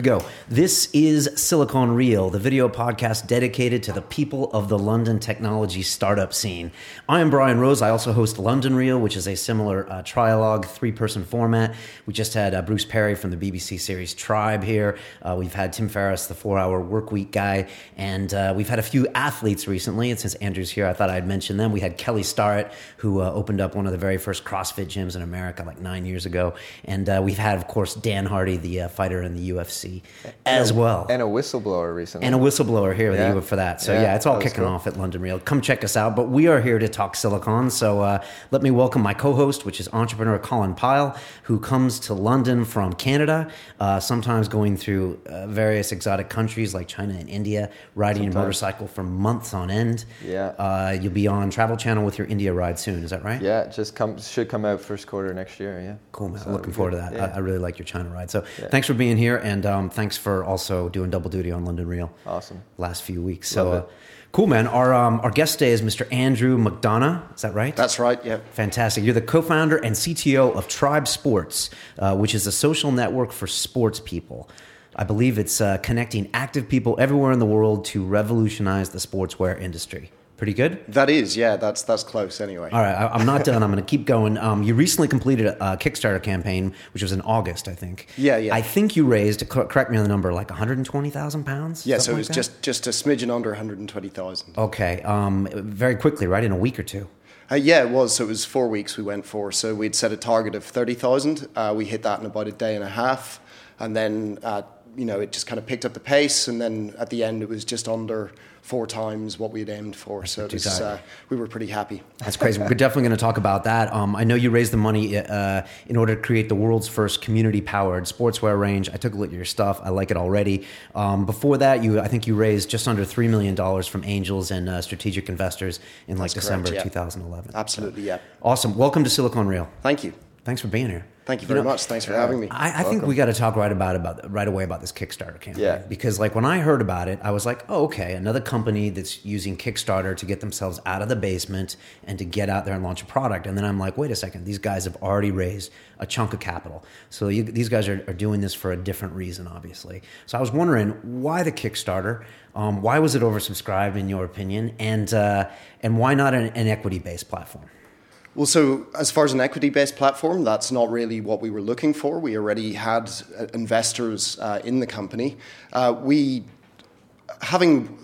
We go. This is Silicon Real, the video podcast dedicated to the people of the London technology startup scene. I am Brian Rose. I also host London Real, which is a similar uh, trialogue, three person format. We just had uh, Bruce Parry from the BBC series Tribe here. Uh, we've had Tim Ferriss, the four hour work week guy. And uh, we've had a few athletes recently. And since Andrew's here, I thought I'd mention them. We had Kelly Starrett, who uh, opened up one of the very first CrossFit gyms in America like nine years ago. And uh, we've had, of course, Dan Hardy, the fighter in the UFC. As well. And a whistleblower recently. And a whistleblower here yeah. for that. So yeah, yeah it's all kicking cool. off at London Real. Come check us out. But we are here to talk silicon. So uh, let me welcome my co-host, which is entrepreneur Colin Pyle, who comes to London from Canada, uh, sometimes going through uh, various exotic countries like China and India, riding sometimes. a motorcycle for months on end. Yeah. Uh, you'll be on Travel Channel with your India ride soon. Is that right? Yeah, just come should come out first quarter next year. Yeah. Cool, man. So looking forward to that. Yeah. I, I, really like your China ride. So thanks for being here, and um, thanks for also doing double duty on London Real. Awesome. Last few weeks. So, uh, cool, man. Our um, our guest today is Mr. Andrew McDonough. Is that right? That's right. Yeah. Fantastic. You're the co-founder and CTO of Tribesports, uh, which is a social network for sports people. I believe it's uh, connecting active people everywhere in the world to revolutionize the sportswear industry. Pretty good. That is, yeah. That's that's close anyway. All right, I, am not done. I'm going to keep going. Um, you recently completed a, a, Kickstarter campaign, which was in August, I think. Yeah, yeah. I think you raised. Correct me on the number, like 120,000 pounds. Yeah, so it was like just just a smidgen under 120,000. Okay, um, very quickly, right in a week or two. Uh, yeah, it was. So it was four weeks we went for. So we'd set a target of 30,000. Uh, we hit that in about a day and a half. And then, uh, you know, it just kind of picked up the pace. And then at the end, it was just under four times what we had aimed for. So was, uh, we were pretty happy. That's crazy. we're definitely going to talk about that. Um, I know you raised the money uh, in order to create the world's first community-powered sportswear range. I took a look at your stuff. I like it already. Um, before that, you I think you raised just under three million dollars from angels and uh, strategic investors in like That's December correct, yeah. 2011. Absolutely, so, yeah. Awesome. Welcome to Silicon Real. Thank you. Thanks for being here. Thank you very you know, much. Thanks for having me. I, I think we got to talk right about about right away about this Kickstarter campaign. Yeah. Because like when I heard about it, I was like, oh, okay, another company that's using Kickstarter to get themselves out of the basement and to get out there and launch a product. And then I'm like, wait a second, these guys have already raised a chunk of capital. So you, these guys are, are, doing this for a different reason, obviously. So I was wondering why the Kickstarter. Um, why was it oversubscribed, in your opinion, and uh, and why not an, an equity based platform? Well, so as far as an equity based platform, that's not really what we were looking for. We already had uh, investors uh, in the company. Uh, we, having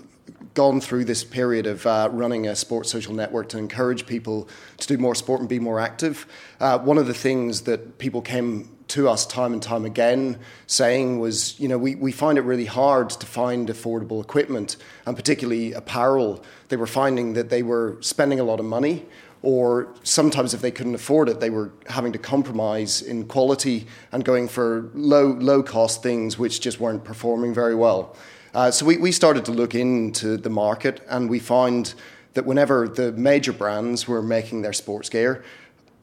gone through this period of uh, running a sports social network to encourage people to do more sport and be more active, uh, one of the things that people came to us time and time again saying was, you know, we, we find it really hard to find affordable equipment and particularly apparel. They were finding that they were spending a lot of money or sometimes if they couldn't afford it, they were having to compromise in quality and going for low low cost things which just weren't performing very well. Uh, so we, we started to look into the market and we found that whenever the major brands were making their sports gear,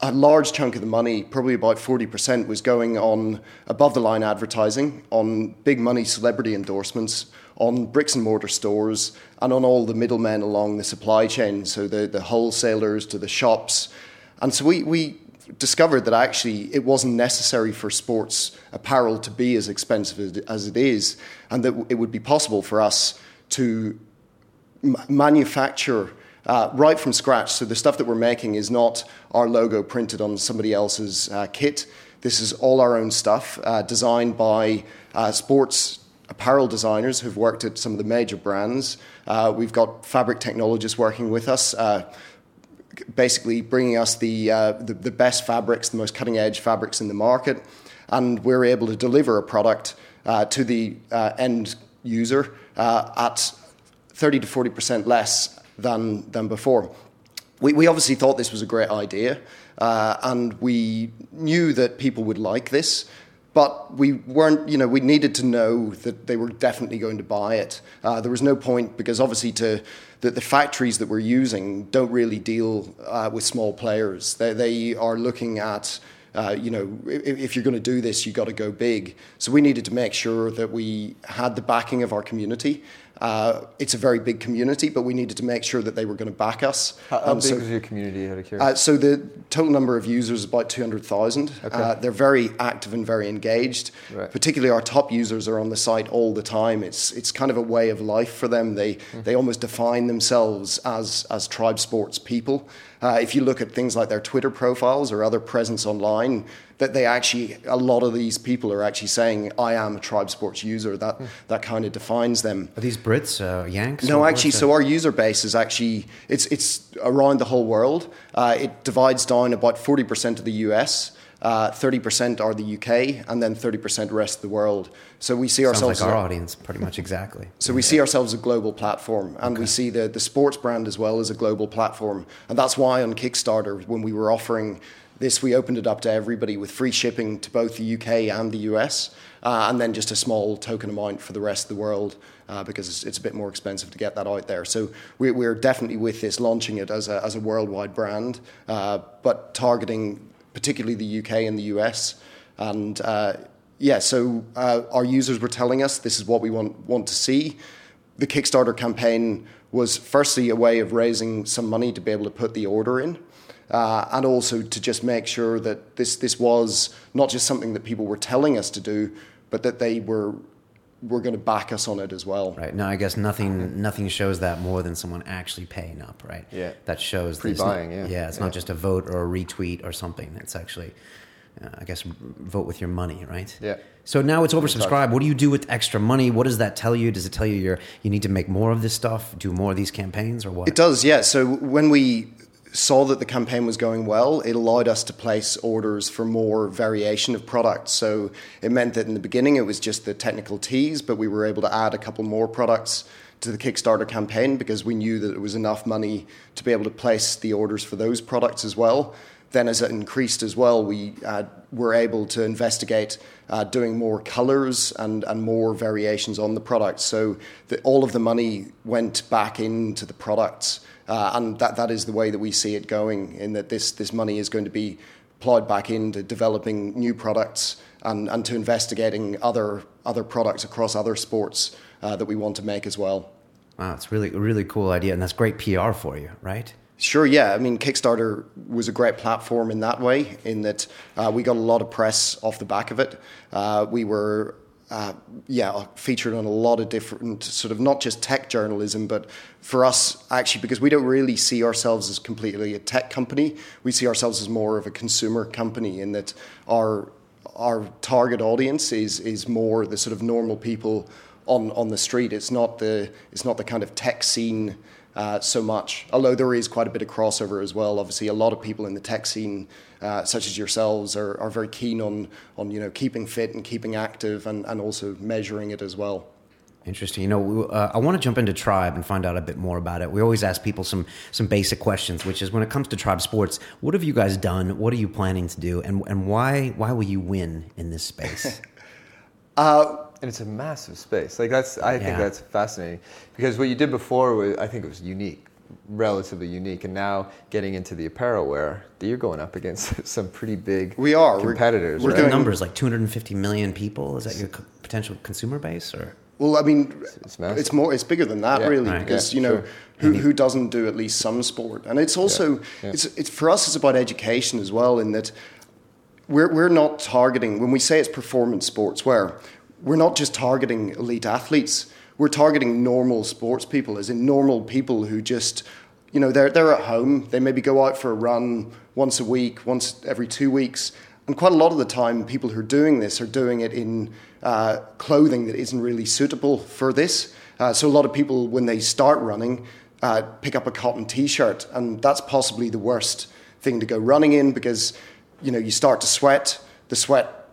a large chunk of the money, probably about 40%, was going on above the line advertising, on big money celebrity endorsements, on bricks and mortar stores and on all the middlemen along the supply chain, so the, the wholesalers to the shops. And so we, we discovered that actually it wasn't necessary for sports apparel to be as expensive as it is, and that it would be possible for us to m- manufacture uh, right from scratch. So the stuff that we're making is not our logo printed on somebody else's uh, kit. This is all our own stuff, uh, designed by uh, sports apparel designers who've worked at some of the major brands. Uh, we've got fabric technologists working with us, uh, basically bringing us the, uh, the, the, best fabrics, the most cutting edge fabrics in the market. And we're able to deliver a product uh, to the uh, end user uh, at 30 to 40% less than, than before. We, we obviously thought this was a great idea, and we knew that people would like this but we weren't, you know, we needed to know that they were definitely going to buy it. Uh, there was no point because obviously to the, the factories that we're using don't really deal uh, with small players. They, they are looking at, uh, you know, if, if you're going to do this, you've got to go big. So we needed to make sure that we had the backing of our community Uh, it's a very big community, but we needed to make sure that they were going to back us. How, how And big so- is your community out of uh, so the total number of users is about 200,000. Okay. Uh, they're very active and very engaged. Right. Particularly our top users are on the site all the time. It's it's kind of a way of life for them. They Hmm. they almost define themselves as as tribesports people. Uh, if you look at things like their Twitter profiles or other presence online, that they actually a lot of these people are actually saying I am a tribesports user. That Hmm. that kind of defines them. Are these Brits, uh, Yanks? No, actually, so our user base is actually it's it's around the whole world. Uh, it divides down about forty percent of the US, uh, thirty percent are the UK, and then thirty percent rest of the world. So we see sounds ourselves. like our a- audience, pretty much exactly. so we see ourselves a global platform, and we see the, the sports brand as well as a global platform, and that's why on Kickstarter, when we were offering this, we opened it up to everybody with free shipping to both the UK and the US, uh, and then just a small token amount for the rest of the world uh, because it's, it's a bit more expensive to get that out there. So we, we're definitely with this launching it as a, as a worldwide brand, uh, but targeting particularly the UK and the US, and uh, yeah, so uh, our users were telling us this is what we want want to see. The Kickstarter campaign was firstly a way of raising some money to be able to put the order in, uh, and also to just make sure that this this was not just something that people were telling us to do, but that they were were going to back us on it as well. Right. No, I guess nothing nothing shows that more than someone actually paying up, right? Yeah. That shows that it's not- Pre-buying, yeah. Yeah, it's Yeah. not just a vote or a retweet or something. It's actually, uh, I guess, vote with your money, right? Yeah. So now it's oversubscribed. What do you do with extra money? What does that tell you? Does it tell you you're, you need to make more of this stuff, do more of these campaigns, or what? It does, yeah. So when we saw that the campaign was going well, it allowed us to place orders for more variation of products. So it meant that in the beginning it was just the technical teas, but we were able to add a couple more products to the Kickstarter campaign because we knew that it was enough money to be able to place the orders for those products as well. Then, as it increased as well, we uh, were able to investigate uh, doing more colors and, and more variations on the products. So that all of the money went back into the products, uh, and that, that is the way that we see it going. In that this this money is going to be applied back into developing new products and, and to investigating other other products across other sports uh, that we want to make as well. Wow, it's really a really cool idea, and that's great PR for you, right? Sure, yeah. I mean, Kickstarter was a great platform in that way, in that uh, we got a lot of press off the back of it. Uh, we were, uh, yeah, featured on a lot of different sort of not just tech journalism, but for us, actually, because we don't really see ourselves as completely a tech company, we see ourselves as more of a consumer company, in that our our target audience is is more the sort of normal people on on the street. It's not the it's not the kind of tech scene uh, so much. Although there is quite a bit of crossover as well. Obviously, a lot of people in the tech scene, uh, such as yourselves, are, are very keen on on you know keeping fit and keeping active and, and also measuring it as well. Interesting. You know, uh, I want to jump into Tribe and find out a bit more about it. We always ask people some some basic questions, which is when it comes to Tribesports, what have you guys done? What are you planning to do, and and why why will you win in this space? and it's a massive space. Like that's, I think Yeah. that's fascinating because what you did before was, I think it was unique, relatively unique, and now getting into the apparel wear, you're going up against some pretty big We are. We're- competitors. we're what are right? the numbers? Like 250 million people? Is that your co- potential consumer base, or Well, I mean, it's it's, massive. more. It's bigger than that, Yeah, really, right. because Yeah, you know sure. who who doesn't do at least some sport, and it's also yeah. it's it's for us. It's about education as well, in that we're we're not targeting when we say it's performance sportswear. We're not just targeting elite athletes. We're targeting normal sports people, as in normal people who just you know they're they're at home. They maybe go out for a run once a week, once every two weeks, and quite a lot of the time, people who are doing this are doing it in uh, clothing that isn't really suitable for this. Uh, so a lot of people, when they start running, uh, pick up a cotton T-shirt, and that's possibly the worst thing to go running in because you know you start to sweat. The sweat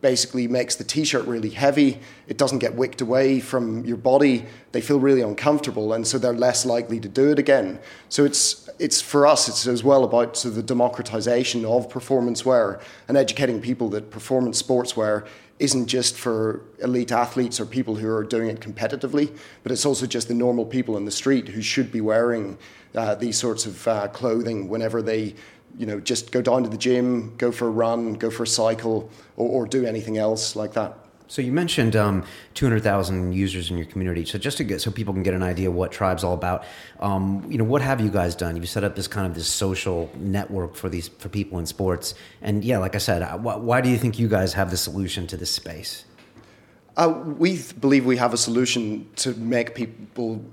basically makes the t-shirt really heavy. It doesn't get wicked away from your body. They feel really uncomfortable, and so they're less likely to do it again. So it's it's for us. It's as well about so the democratization of performance wear and educating people that performance sportswear isn't just for elite athletes or people who are doing it competitively, but it's also just the normal people in the street who should be wearing uh, these sorts of uh, clothing whenever they you know, just go down to the gym, go for a run, go for a cycle, or, or do anything else like that. So you mentioned um, 200,000 users in your community. So just to get so people can get an idea what Tribe's all about, um, you know, what have you guys done? You've set up this kind of this social network for these for people in sports. And yeah, like I said, uh, why, why do you think you guys have the solution to this space? Uh, we believe we have a solution to make people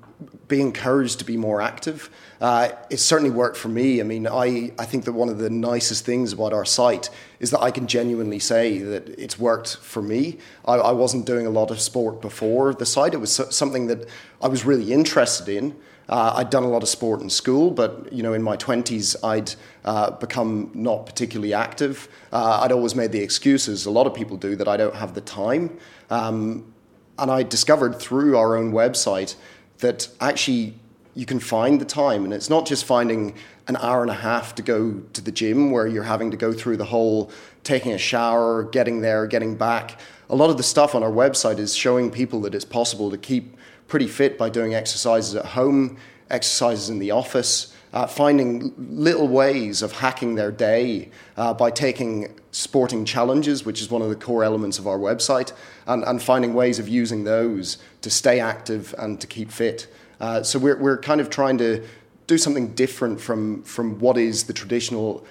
be encouraged to be more active. Uh, it certainly worked for me. I mean, I, I think that one of the nicest things about our site is that I can genuinely say that it's worked for me. I, I wasn't doing a lot of sport before the site. It was something that I was really interested in. Uh, I'd done a lot of sport in school, but you know, in my twenties, I'd uh, become not particularly active. Uh, I'd always made the excuses, a lot of people do, that I don't have the time. Um, and I discovered through our own website that actually you can find the time, and it's not just finding an hour and a half to go to the gym where you're having to go through the whole taking a shower, getting there, getting back. A lot of the stuff on our website is showing people that it's possible to keep pretty fit by doing exercises at home, exercises in the office, uh, finding little ways of hacking their day uh, by taking sporting challenges, which is one of the core elements of our website, and, and finding ways of using those to stay active and to keep fit. Uh, so we're, we're kind of trying to do something different from, from what is the traditional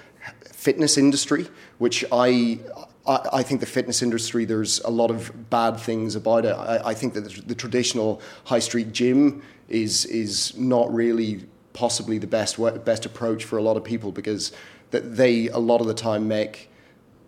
fitness industry, which I, I, think the fitness industry, there's a lot of bad things about it. I, I think that the, the, traditional high street gym is, is not really possibly the best, best approach for a lot of people because that they, a lot of the time, make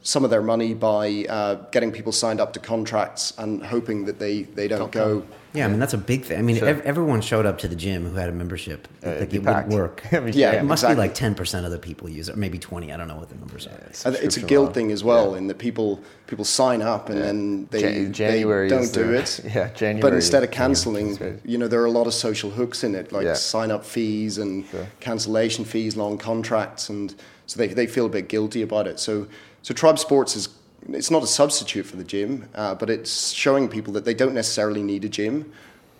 some of their money by uh, getting people signed up to contracts and hoping that they, they don't, don't go. Yeah, I mean that's a big thing. I mean, sure. ev- everyone showed up to the gym who had a membership. Uh, like it wouldn't work. I mean, yeah, it must exactly. be like ten percent of the people use it, or maybe twenty. I don't know what the numbers are. It's, it's a guilt thing as well, yeah. in that people people sign up and yeah. then they, Jan- January they don't do it. Yeah, January. But instead of cancelling, you know, there are a lot of social hooks in it, like yeah. sign up fees and sure. cancellation fees, long contracts, and so they they feel a bit guilty about it. So so Tribesports is it's not a substitute for the gym, uh, but it's showing people that they don't necessarily need a gym.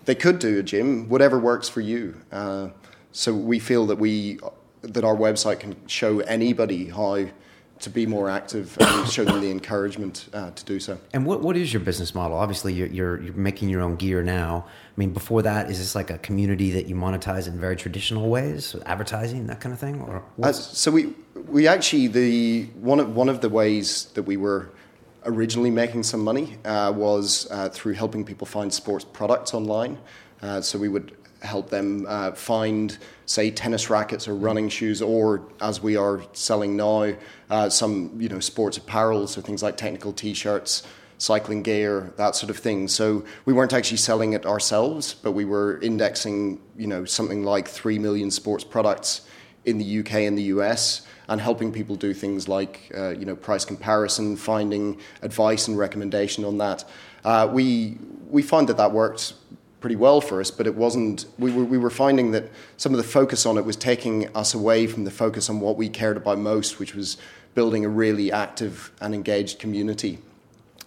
They could do a gym, whatever works for you. Uh, so we feel that we that our website can show anybody how to be more active and show them the encouragement uh, to do so. And what, what is your business model? Obviously, you're, you're, you're making your own gear now. I mean, before that, is this like a community that you monetize in very traditional ways, advertising that kind of thing, or uh, so we we actually the one of one of the ways that we were originally making some money uh, was uh, through helping people find sports products online. Uh, so we would help them uh, find, say, tennis rackets or running shoes, or as we are selling now, uh, some you know sports apparel, so things like technical T-shirts, cycling gear, that sort of thing. So we weren't actually selling it ourselves, but we were indexing, you know, something like three million sports products in the UK and the US and helping people do things like uh, you know price comparison, finding advice and recommendation on that. Uh, we we found that that worked pretty well for us, but it wasn't. We were, we were finding that some of the focus on it was taking us away from the focus on what we cared about most, which was building a really active and engaged community.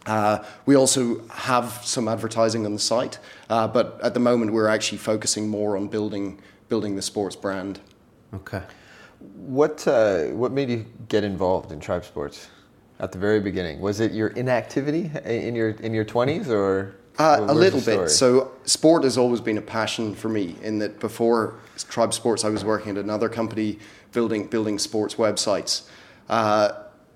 Uh, we also have some advertising on the site, uh, but at the moment we're actually focusing more on building building the sports brand. Okay. What uh, what made you get involved in tribesports at the very beginning? Was it your inactivity in your in your twenties, or uh, a little bit? So sport has always been a passion for me. In that before tribesports, I was working at another company building building sports websites. Uh,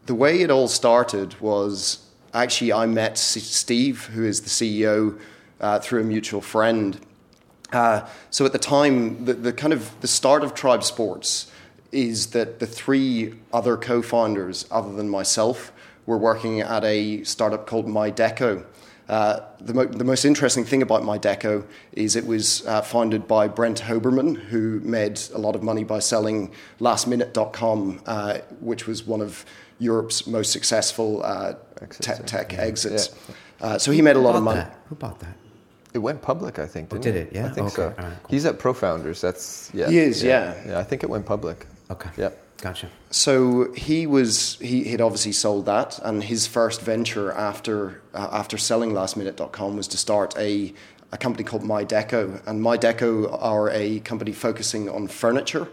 the way it all started was actually I met Steve, who is the CEO, uh, through a mutual friend. Uh, so at the time, the, the kind of the start of tribesports is that the three other co founders, other than myself, were working at a startup called MyDeco. Uh, the, mo- the, most interesting thing about my MyDeco is it was uh, founded by Brent Hoberman, who made a lot of money by selling lastminute.com, uh, which was one of Europe's most successful uh, te- tech yeah. exits. Yeah. Uh, so he made a lot of money. That? Who bought that? It went public, I think. Oh, did it? it? Yeah, I think okay. so. Right, cool. He's at ProFounders. That's yeah. He is, yeah. yeah. Yeah, I think it went public. Okay. Yep. Gotcha. So he was he had obviously sold that, and his first venture after uh, after selling LastMinute.com was to start a a company called MyDeco, and MyDeco are a company focusing on furniture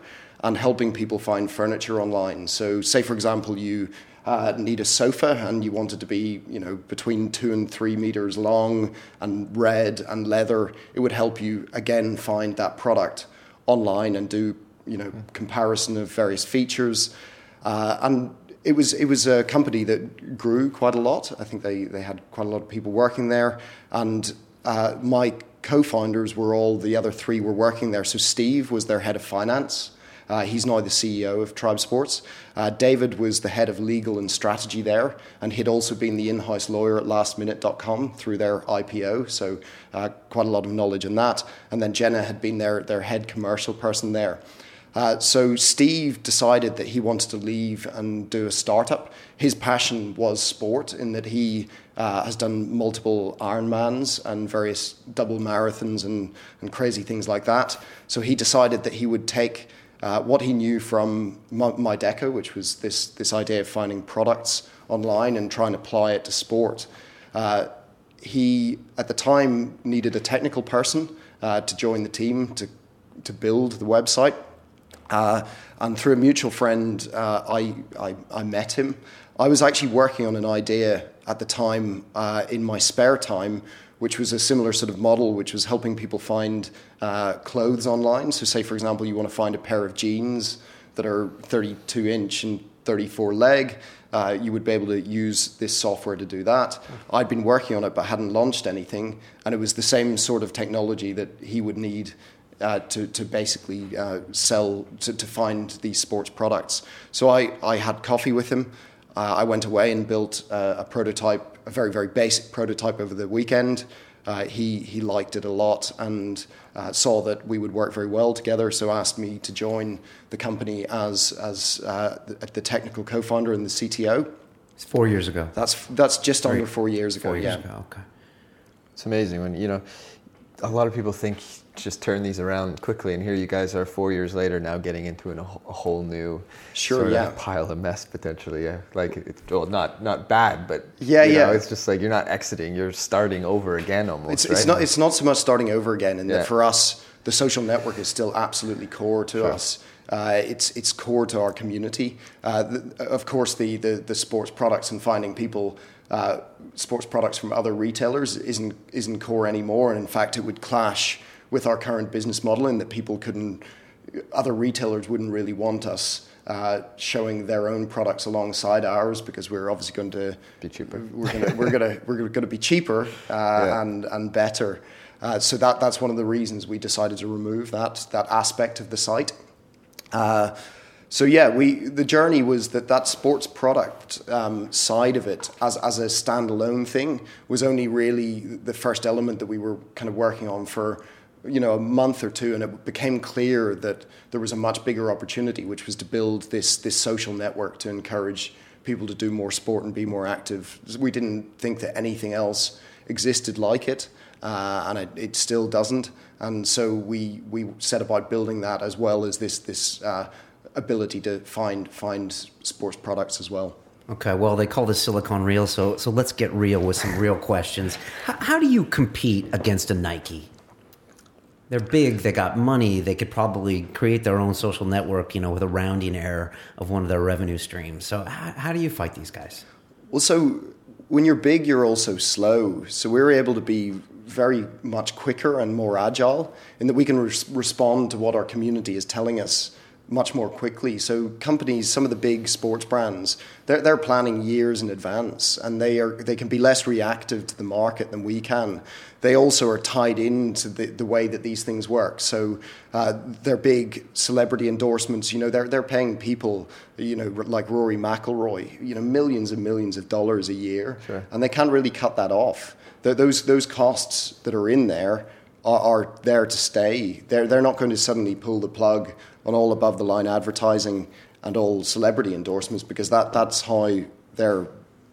and helping people find furniture online. So, say for example, you uh, need a sofa and you want it to be, you know, between two and three meters long and red and leather, it would help you again find that product online and do, you know, comparison of various features. Uh, and it was it was a company that grew quite a lot. I think they, they had quite a lot of people working there, and uh, my co-founders were all the other three were working there. So Steve was their head of finance. Uh, he's now the CEO of Tribesports. Uh, David was the head of legal and strategy there, and he'd also been the in-house lawyer at LastMinute.com through their IPO. So uh, quite a lot of knowledge in that. And then Jenna had been their their head commercial person there. Uh, so Steve decided that he wanted to leave and do a startup. His passion was sport, in that he uh, has done multiple Ironmans and various double marathons and, and crazy things like that. So he decided that he would take uh, what he knew from MyDeco, which was this, this idea of finding products online and trying to apply it to sport. Uh, he, at the time, needed a technical person uh, to join the team to, to build the website. Uh, and through a mutual friend, uh, I, I, I, met him. I was actually working on an idea at the time uh, in my spare time, which was a similar sort of model, which was helping people find uh, clothes online. So, say, for example, you want to find a pair of jeans that are 32 inch and 34 leg. Uh, you would be able to use this software to do that. I'd been working on it but hadn't launched anything, and it was the same sort of technology that he would need uh, to, to basically uh, sell, to, to find these sports products. So I, I had coffee with him. Uh, I went away and built uh, a prototype, a very, very basic prototype over the weekend. Uh, he, he liked it a lot and uh, saw that we would work very well together, so asked me to join the company as, as the, the technical co founder and the CTO. It's four years ago. That's, that's just under four years ago. Four years yeah. ago, okay. It's amazing when, you know, a lot of people think just turn these around quickly, and here you guys are four years later now getting into an, a whole new sure, sort yeah. of pile of mess potentially. Yeah, like it's well, not not bad, but yeah, yeah. Know, it's just like you're not exiting; you're starting over again almost. It's, right? it's not it's not so much starting over again, and yeah. for us, the social network is still absolutely core to sure. us. Uh, it's it's core to our community. Uh, the, of course, the, the the sports products and finding people uh, sports products from other retailers isn't isn't core anymore, and in fact, it would clash with our current business model and that people couldn't, other retailers wouldn't really want us uh, showing their own products alongside ours because we're obviously going to be cheaper. We're going to we're going to we're going to be cheaper uh, yeah. and and better. Uh, so that that's one of the reasons we decided to remove that that aspect of the site. Uh, so yeah, we the journey was that that sports product um, side of it as as a standalone thing was only really the first element that we were kind of working on for you know a month or two, and it became clear that there was a much bigger opportunity, which was to build this this social network to encourage people to do more sport and be more active. We didn't think that anything else existed like it, uh, and it, it, still doesn't. And so we we set about building that as well as this this uh, ability to find find sports products as well. Okay, well, they call this Silicon Real, so so let's get real with some real questions. How, how do you compete against a Nike? They're big, they got money, they could probably create their own social network, you know, with a rounding error of one of their revenue streams. So how, how do you fight these guys? Well, so when you're big, you're also slow. So we're able to be very much quicker and more agile in that we can res- respond to what our community is telling us much more quickly. So companies, some of the big sports brands, they're, they're planning years in advance, and they are they can be less reactive to the market than we can. They also are tied into the, the way that these things work. So uh, their big celebrity endorsements, you know, they're they're paying people, you know, like Rory McIlroy, you know, millions and millions of dollars a year, sure. and they can't really cut that off. those those costs that are in there are, are there to stay. They're they're not going to suddenly pull the plug on all above the line advertising and all celebrity endorsements because that, that's how they're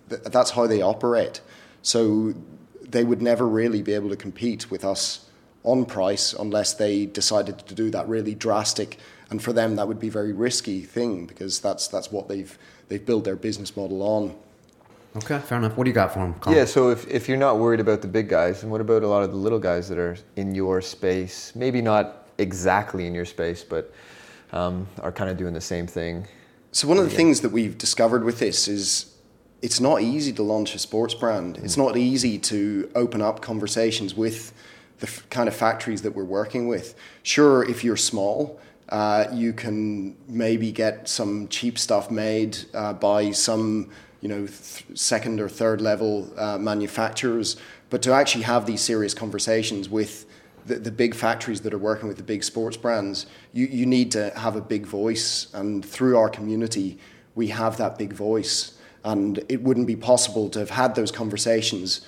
that's how they operate. So they would never really be able to compete with us on price unless they decided to do that really drastic and for them that would be a very risky thing because that's that's what they've they've built their business model on. Okay, fair enough. What do you got for them? Colin? Yeah, so if, if you're not worried about the big guys, and what about a lot of the little guys that are in your space? Maybe not exactly in your space, but um, are kind of doing the same thing. So one of the things that we've discovered with this is it's not easy to launch a sports brand. It's not easy to open up conversations with the f- kind of factories that we're working with. Sure, if you're small, uh, you can maybe get some cheap stuff made uh, by some you know th- second or third level uh, manufacturers, but to actually have these serious conversations with the, the big factories that are working with the big sports brands, you, you need to have a big voice. And through our community, we have that big voice. And it wouldn't be possible to have had those conversations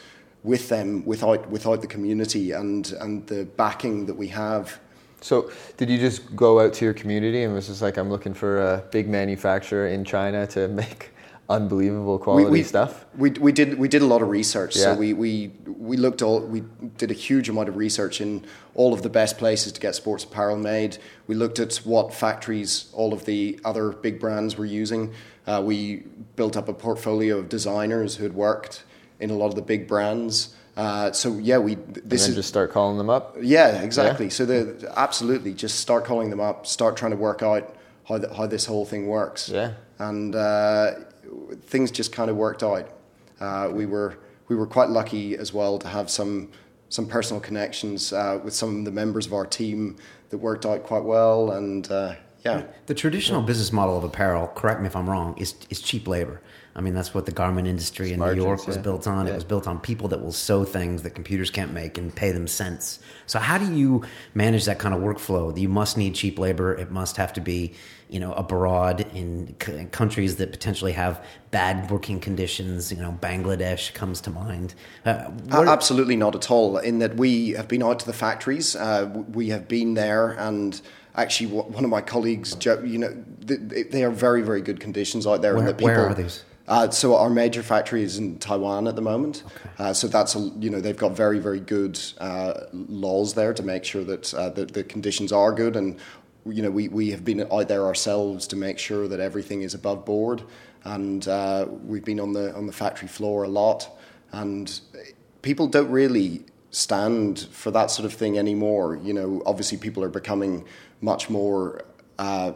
with them without, without the community and, and the backing that we have. So, did you just go out to your community and was just like, I'm looking for a big manufacturer in China to make unbelievable quality we, we, stuff? We, we did we did a lot of research. Yeah. So we, we we looked all we did a huge amount of research in all of the best places to get sports apparel made. We looked at what factories all of the other big brands were using. Uh, we built up a portfolio of designers who had worked in a lot of the big brands. Uh, so yeah, we this and is just start calling them up. yeah, exactly. So the absolutely just start calling them up, start trying to work out how the, how this whole thing works. Yeah. and uh, things just kind of worked out. Uh, we were we were quite lucky as well to have some some personal connections uh, with some of the members of our team that worked out quite well, and uh, yeah. The traditional business model of apparel, correct me if I'm wrong, is, is cheap labor. I mean, that's what the garment industry in Margins, New York was yeah. built on. Yeah. It was built on people that will sew things that computers can't make and pay them cents. So, how do you manage that kind of workflow? You must need cheap labor. It must have to be, you know, abroad in c- countries that potentially have bad working conditions. You know, Bangladesh comes to mind. Uh, A- Absolutely not at all. In that we have been out to the factories, uh, we have been there, and actually, w- one of my colleagues, you know, th- they are very, very good conditions out there. and Where- that people, where are these? Uh, so our major factory is in Taiwan at the moment. Uh, so that's a, you know they've got very, very good uh, laws there to make sure that uh, the, the conditions are good, and you know we, we have been out there ourselves to make sure that everything is above board, and uh, we've been on the on the factory floor a lot, and people don't really stand for that sort of thing anymore. You know, obviously people are becoming much more, uh,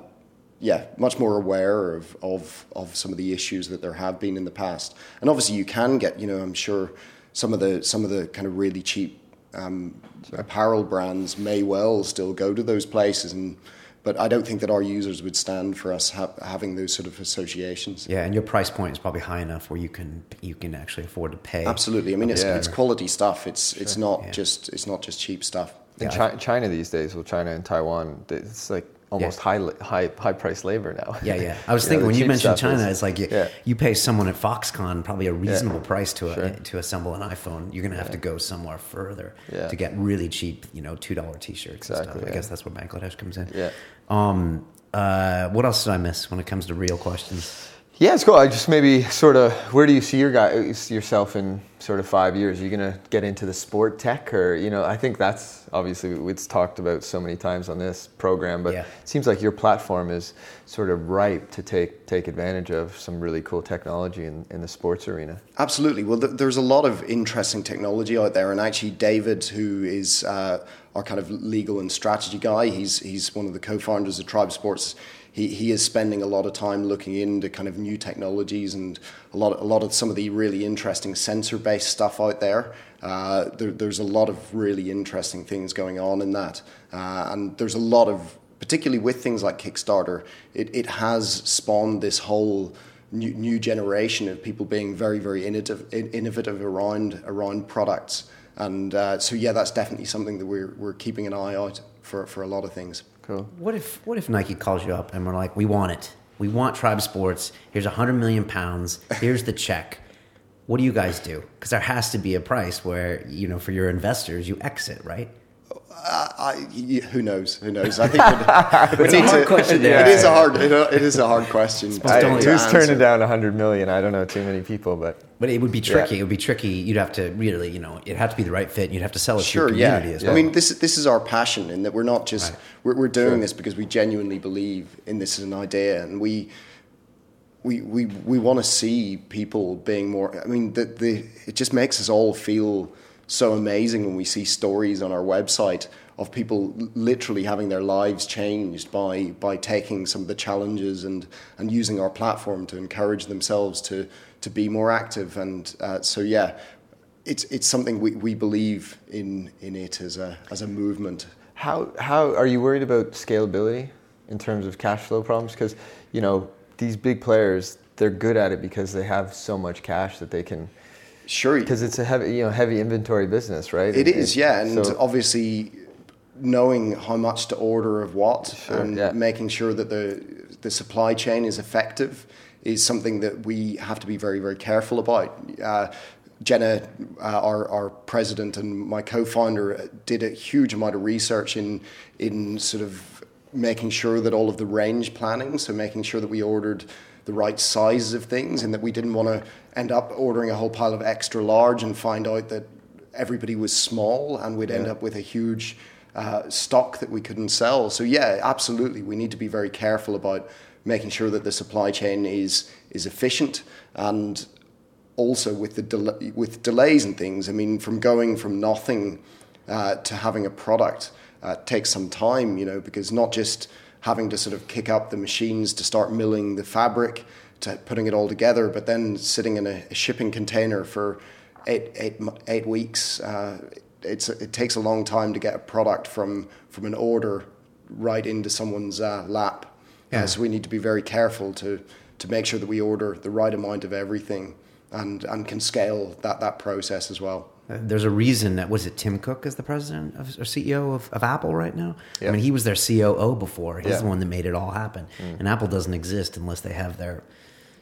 yeah, much more aware of, of of some of the issues that there have been in the past. And obviously you can get, you know, I'm sure some of the some of the kind of really cheap um, apparel brands may well still go to those places and. But I don't think that our users would stand for us ha- having those sort of associations. yeah, and your price point is probably high enough where you can you can actually afford to pay. Absolutely. I mean, it's, Yeah. it's quality stuff. It's it's not Yeah. just it's not just cheap stuff. In Yeah, Chi- China these days, well, China and Taiwan, it's like almost high high high price labor now. Yeah, yeah. I was know, thinking when you mentioned China, is- it's like you, yeah. you pay someone at Foxconn probably a reasonable price to a, Sure. to assemble an iPhone. You're gonna have to go somewhere further Yeah. to get really cheap, you know, two dollar T-shirts and Exactly, stuff. I guess that's where Bangladesh comes in. Yeah. Um. Uh. What else did I miss when it comes to real questions? Yeah, it's cool. I just maybe sort of where do you see your guy yourself in sort of five years? Are you gonna get into the sport tech, or you know? I think that's obviously it's talked about so many times on this program, but Yeah. it seems like your platform is sort of ripe to take take advantage of some really cool technology in, in the sports arena. Absolutely. Well, th- there's a lot of interesting technology out there, and actually, David, who is uh, our kind of legal and strategy guy, he's he's one of the co-founders of Tribesports. He he is spending a lot of time looking into kind of new technologies and a lot a lot of some of the really interesting sensor-based stuff out there. Uh, there there's a lot of really interesting things going on in that, uh, and there's a lot of particularly with things like Kickstarter, it, it has spawned this whole new, new generation of people being very, very innovative, innovative around around products. And uh, so, yeah, that's definitely something that we're, we're keeping an eye out for, for a lot of things. Cool. What if What if Nike calls you up and we're like, we want it. We want Tribesports. Here's a hundred million pounds. Here's the check. What do you guys do? Because there has to be a price where you know for your investors you exit, right? I, y- who knows? Who knows? I think we'd, we It's a need hard to. question to it is a hard. It, it is a hard question. I- to- only to who's answer. turning down 100 million? I don't know too many people, but But it would be tricky. Yeah. It would be tricky. You'd have to really, you know, it'd have to be the right fit. And you'd have to sell it Sure, to your yeah. community as I mean, this this is our passion in that we're not just Right. we're, we're doing Sure. this because we genuinely believe in this as an idea, and we we we, we want to see people being more. I mean, the, the it just makes us all feel so amazing when we see stories on our website of people literally having their lives changed by by taking some of the challenges and and using our platform to encourage themselves to to be more active. And uh, so yeah, it's it's something we, we believe in in it as a as a movement. How how are you worried about scalability in terms of cash flow problems? Because you know these big players they're good at it because they have so much cash that they can. Sure. Because it's a heavy, you know, heavy inventory business, right? It, is, yeah, and so, obviously knowing how much to order of what sure, and yeah. making sure that the the supply chain is effective is something that we have to be very very careful about. Uh, Jenna, uh, our, our president and my co-founder, did a huge amount of research in in sort of making sure that all of the range planning, so making sure that we ordered the right sizes of things, and that we didn't want to end up ordering a whole pile of extra large and find out that everybody was small, and we'd yeah. end up with a huge uh, stock that we couldn't sell. So yeah, absolutely, we need to be very careful about making sure that the supply chain is is efficient and also with the del- with delays and things. I mean, from going from nothing uh, to having a product uh, takes some time, you know, because not just having to sort of kick up the machines to start milling the fabric to putting it all together, but then sitting in a, a shipping container for eight, eight, eight weeks. Uh, it's it takes a long time to get a product from from an order right into someone's uh, lap. Yeah. Uh, so we need to be very careful to to make sure that we order the right amount of everything and and can scale that that process as well. There's a reason that was it Tim Cook is the president of, or CEO of, of Apple right now. I mean, he was their COO before. He's yeah. the one that made it all happen. Mm. And Apple doesn't exist unless they have their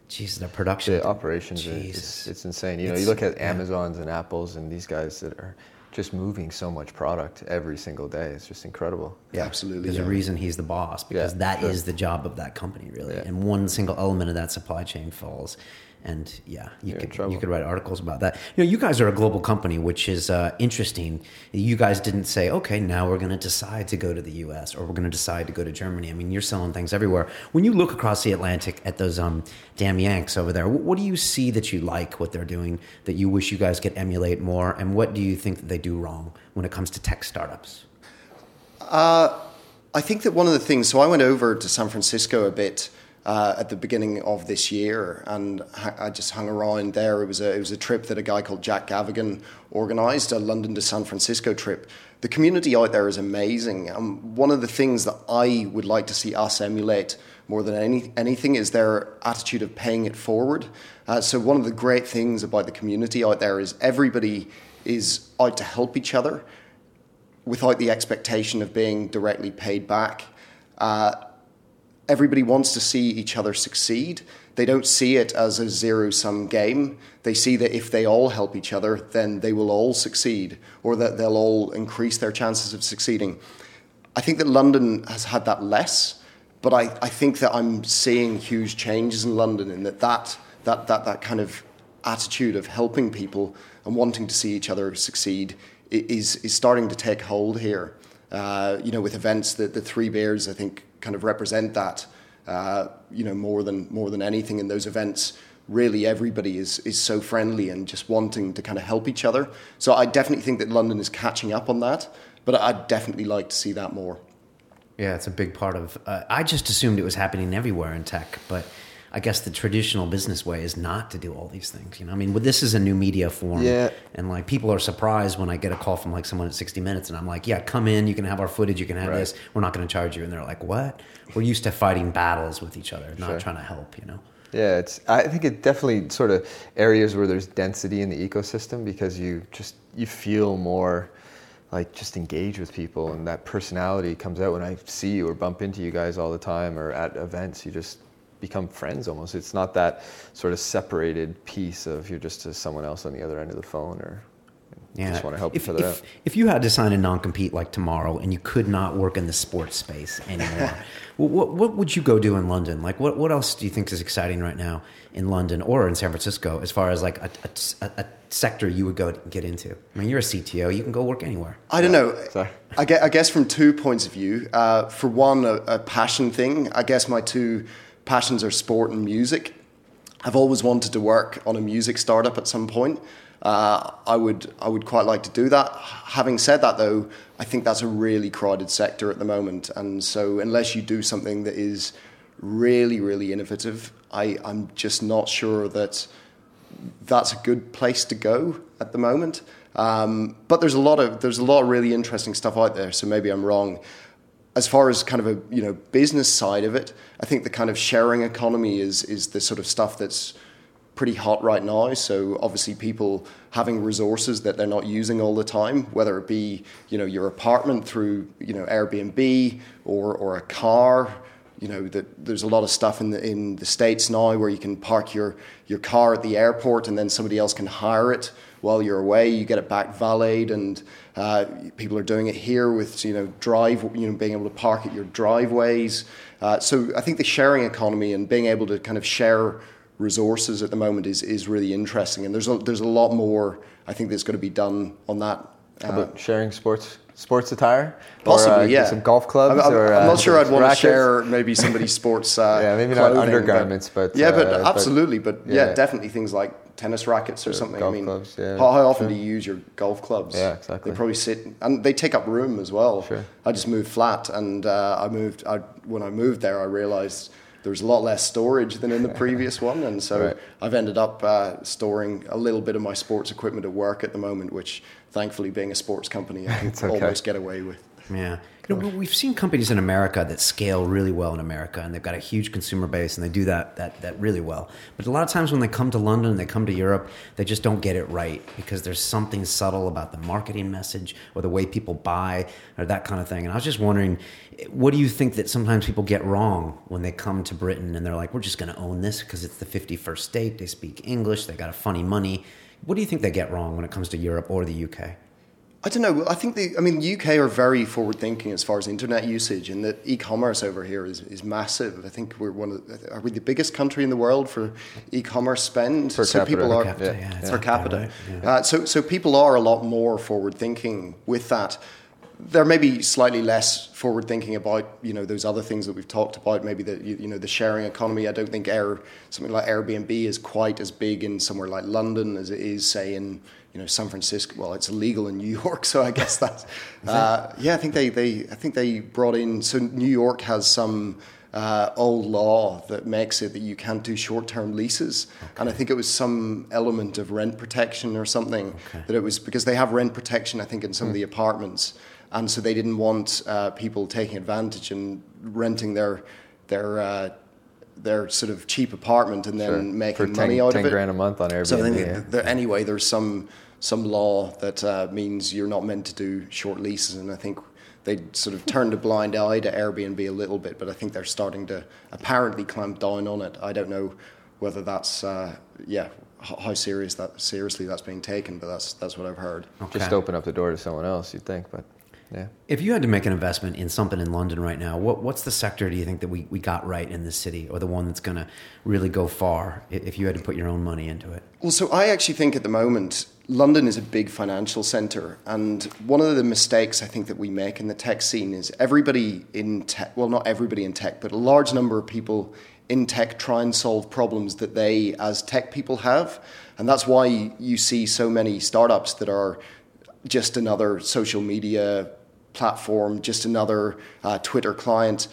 Jesus, their production. The operations, it's, it's insane. You know, you look at Amazons yeah. and Apples and these guys that are just moving so much product every single day. It's just incredible. Yeah, absolutely. There's yeah. a reason he's the boss because yeah, that sure. is the job of that company, really. Yeah. And one single element of that supply chain falls and yeah, you You're could you could write articles about that. You know, you guys are a global company, which is uh, interesting. You guys didn't say, okay, now we're going to decide to go to the U.S. or we're going to decide to go to Germany. I mean, you're selling things everywhere. When you look across the Atlantic at those um, damn Yanks over there, what do you see that you like what they're doing that you wish you guys could emulate more, and what do you think that they do wrong when it comes to tech startups? Uh, I think that one of the things. So I went over to San Francisco a bit uh, at the beginning of this year, and I just hung around there. It was a it was a trip that a guy called Jack Gavigan organised, a London to San Francisco trip. The community out there is amazing. Um, one of the things that I would like to see us emulate more than any, anything is their attitude of paying it forward. Uh, so one of the great things about the community out there is everybody is out to help each other without the expectation of being directly paid back. Uh, everybody wants to see each other succeed. They don't see it as a zero sum game. They see that if they all help each other, then they will all succeed or that they'll all increase their chances of succeeding. I think that London has had that less, but I, I think that I'm seeing huge changes in London in that, that, that, that, that kind of attitude of helping people and wanting to see each other succeed is, is starting to take hold here. Uh, you know, with events, the, the Three Beards, I think, kind of represent that, uh, you know, more than more than anything in those events. Really, everybody is is so friendly and just wanting to kind of help each other. So I definitely think that London is catching up on that, but I'd definitely like to see that more. Yeah, it's a big part of. Uh, I just assumed it was happening everywhere in tech, but I guess the traditional business way is not to do all these things. You know, I mean, this is a new media form, yeah. and like people are surprised when I get a call from like someone at 60 Minutes, and I'm like, "Yeah, come in. You can have our footage. You can have right. this. We're not going to charge you." And they're like, "What? We're used to fighting battles with each other, not sure. trying to help." You know. Yeah, it's. I think it definitely sort of areas where there's density in the ecosystem because you just you feel more like just engage with people and that personality comes out when I see you or bump into you guys all the time or at events. You just become friends almost. It's not that sort of separated piece of you're just someone else on the other end of the phone or yeah. just want to help if, each other if, out. If you had to sign a non-compete like tomorrow and you could not work in the sports space anymore, what, what would you go do in London? Like, what, what else do you think is exciting right now in London or in San Francisco as far as like a, a, a sector you would go get into? I mean, you're a CTO, you can go work anywhere. I don't know. Sorry. I guess, I guess from two points of view. Uh, for one, a, a passion thing. I guess my two passions are sport and music. I've always wanted to work on a music startup at some point. uh, I would I would quite like to do that. Having said that, though, I think that's a really crowded sector at the moment, and so unless you do something that is really really innovative, I, I'm just not sure that that's a good place to go at the moment. Um, but there's a lot of there's a lot of really interesting stuff out there. So maybe I'm wrong. As far as kind of a you know business side of it, I think the kind of sharing economy is is the sort of stuff that's pretty hot right now. So obviously people having resources that they're not using all the time, whether it be you know your apartment through you know Airbnb or or a car. You know that there's a lot of stuff in the in the states now where you can park your your car at the airport and then somebody else can hire it while you're away. You get it back valeted, and uh, people are doing it here with you know drive you know being able to park at your driveways. Uh, so I think the sharing economy and being able to kind of share resources at the moment is, is really interesting. And there's a, there's a lot more I think that's going to be done on that. How about sharing sports sports attire? Possibly, or, uh, yeah. Some golf clubs? I'm, I'm, or, I'm uh, not sure I'd want rackets? to share maybe somebody's sports. Uh, Yeah, maybe not clothing, undergarments, but, yeah, but uh, but- absolutely, but, yeah. yeah. definitely things like tennis rackets or something. golf I mean, clubs, yeah, how, how often sure. do you use your golf clubs? Yeah, exactly. They probably sit and they take up room as well. Sure. I just moved flat, and uh, I moved. I, when I moved there, I realised. There was a lot less storage than in the previous one, and so Right. I've ended up uh, storing a little bit of my sports equipment at work at the moment, which thankfully, being a sports company, I can okay. almost get away with. Yeah. You know, we've seen companies in America that scale really well in America, and they've got a huge consumer base, and they do that that that really well. But a lot of times when they come to London and they come to Europe, they just don't get it right because there's something subtle about the marketing message or the way people buy or that kind of thing. And I was just wondering, what do you think that sometimes people get wrong when they come to Britain and they're like, "We're just going to own this because it's the 51st state. They speak English. They got a funny money." What do you think they get wrong when it comes to Europe or the UK? I don't know. I think the, I mean, the UK are very forward thinking as far as internet usage, and that e-commerce over here is, is massive. I think we're one of the, are we the biggest country in the world for e-commerce spend? Per so capita. people Per are capita, yeah, it's per capita. right? Yeah. Uh, so so people are a lot more forward thinking with that. They're maybe slightly less forward thinking about you know those other things that we've talked about. Maybe the you, you know the sharing economy. I don't think Air something like Airbnb is quite as big in somewhere like London as it is say in you know San Francisco. Well, it's illegal in New York, so I guess that's uh, yeah. I think they, they I think they brought in so New York has some. Uh, old law that makes it that you can't do short-term leases, and I think it was some element of rent protection or something that it was because they have rent protection. I think in some of the apartments, and so they didn't want uh, people taking advantage and renting their their uh, their sort of cheap apartment and then Sure. making For 10, money out 10 of it. Ten grand a month on Airbnb. So I think yeah. there, anyway, there's some some law that uh, means you're not meant to do short leases, and I think they sort of turned a blind eye to Airbnb a little bit, but I think they're starting to apparently clamp down on it. I don't know whether that's uh, yeah how serious that seriously that's being taken, but that's that's what I've heard. Just open up the door to someone else, you'd think, but yeah. If you had to make an investment in something in London right now, what, what's the sector do you think that we, we got right in this city or the one that's going to really go far if you had to put your own money into it? Well, so I actually think at the moment London is a big financial center, and one of the mistakes I think that we make in the tech scene is everybody in tech, well, not everybody in tech, but a large number of people in tech try and solve problems that they, as tech people, have, and that's why you see so many startups that are just another social media platform, just another uh, Twitter client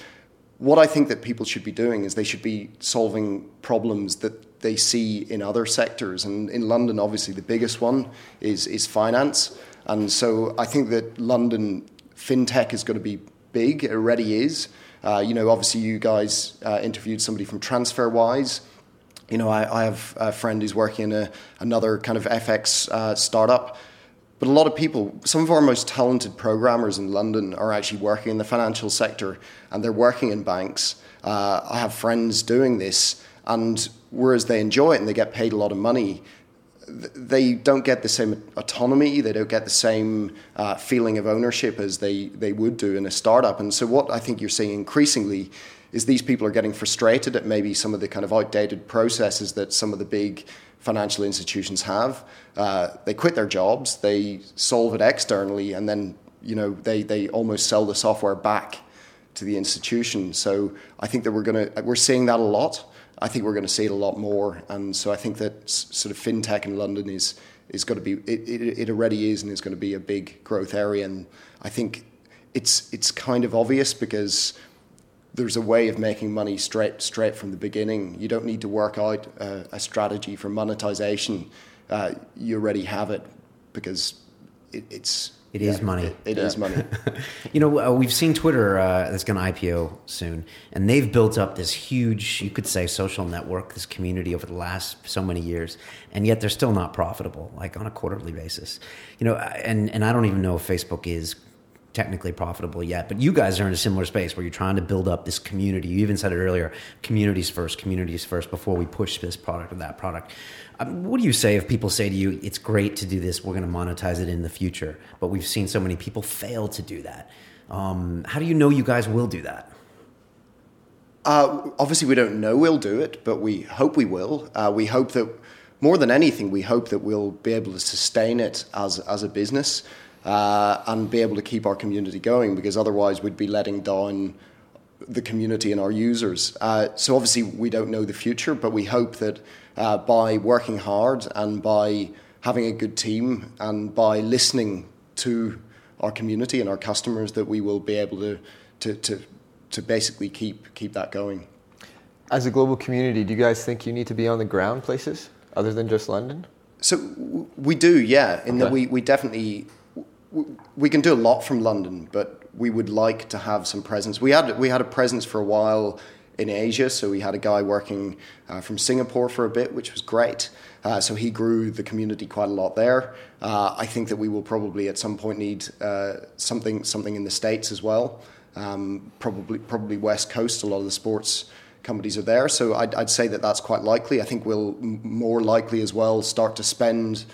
what I think that people should be doing is they should be solving problems that they see in other sectors. And in London, obviously, the biggest one is, is finance. And so I think that London fintech is going to be big. It already is. Uh, you know, obviously, you guys uh, interviewed somebody from TransferWise. You know, I, I have a friend who's working in a, another kind of FX uh, startup. But a lot of people, some of our most talented programmers in London are actually working in the financial sector and they're working in banks. Uh, I have friends doing this, and whereas they enjoy it and they get paid a lot of money, they don't get the same autonomy, they don't get the same uh, feeling of ownership as they, they would do in a startup. And so, what I think you're seeing increasingly is these people are getting frustrated at maybe some of the kind of outdated processes that some of the big financial institutions have. Uh, they quit their jobs, they solve it externally, and then you know they, they almost sell the software back to the institution. So I think that we're gonna we're seeing that a lot, I think we're going to see it a lot more. And so I think that sort of fintech in London is is going to be it, it, it already is and is going to be a big growth area. And I think it's it's kind of obvious because there's a way of making money straight straight from the beginning. You don't need to work out a, a strategy for monetization. Uh, you already have it because it, it's it yeah, is money. It, it yeah. is money. you know, uh, we've seen Twitter uh, that's going to IPO soon, and they've built up this huge, you could say, social network, this community over the last so many years, and yet they're still not profitable, like on a quarterly basis. You know, and and I don't even know if Facebook is technically profitable yet, but you guys are in a similar space where you're trying to build up this community. You even said it earlier communities first, communities first before we push this product or that product. Um, what do you say if people say to you, it's great to do this, we're going to monetize it in the future, but we've seen so many people fail to do that? Um, how do you know you guys will do that? Uh, obviously, we don't know we'll do it, but we hope we will. Uh, we hope that more than anything, we hope that we'll be able to sustain it as, as a business uh, and be able to keep our community going because otherwise we'd be letting down the community and our users. Uh, so obviously we don't know the future, but we hope that uh, by working hard and by having a good team and by listening to our community and our customers that we will be able to to, to, to basically keep keep that going. As a global community, do you guys think you need to be on the ground places other than just London? So we do, yeah. In okay. that we, we definitely we can do a lot from London, but we would like to have some presence. We had we had a presence for a while in Asia, so we had a guy working uh, from Singapore for a bit, which was great. Uh, so he grew the community quite a lot there. Uh, I think that we will probably at some point need uh, something something in the states as well. Um, probably probably West Coast. A lot of the sports companies are there, so I'd, I'd say that that's quite likely. I think we'll more likely as well start to spend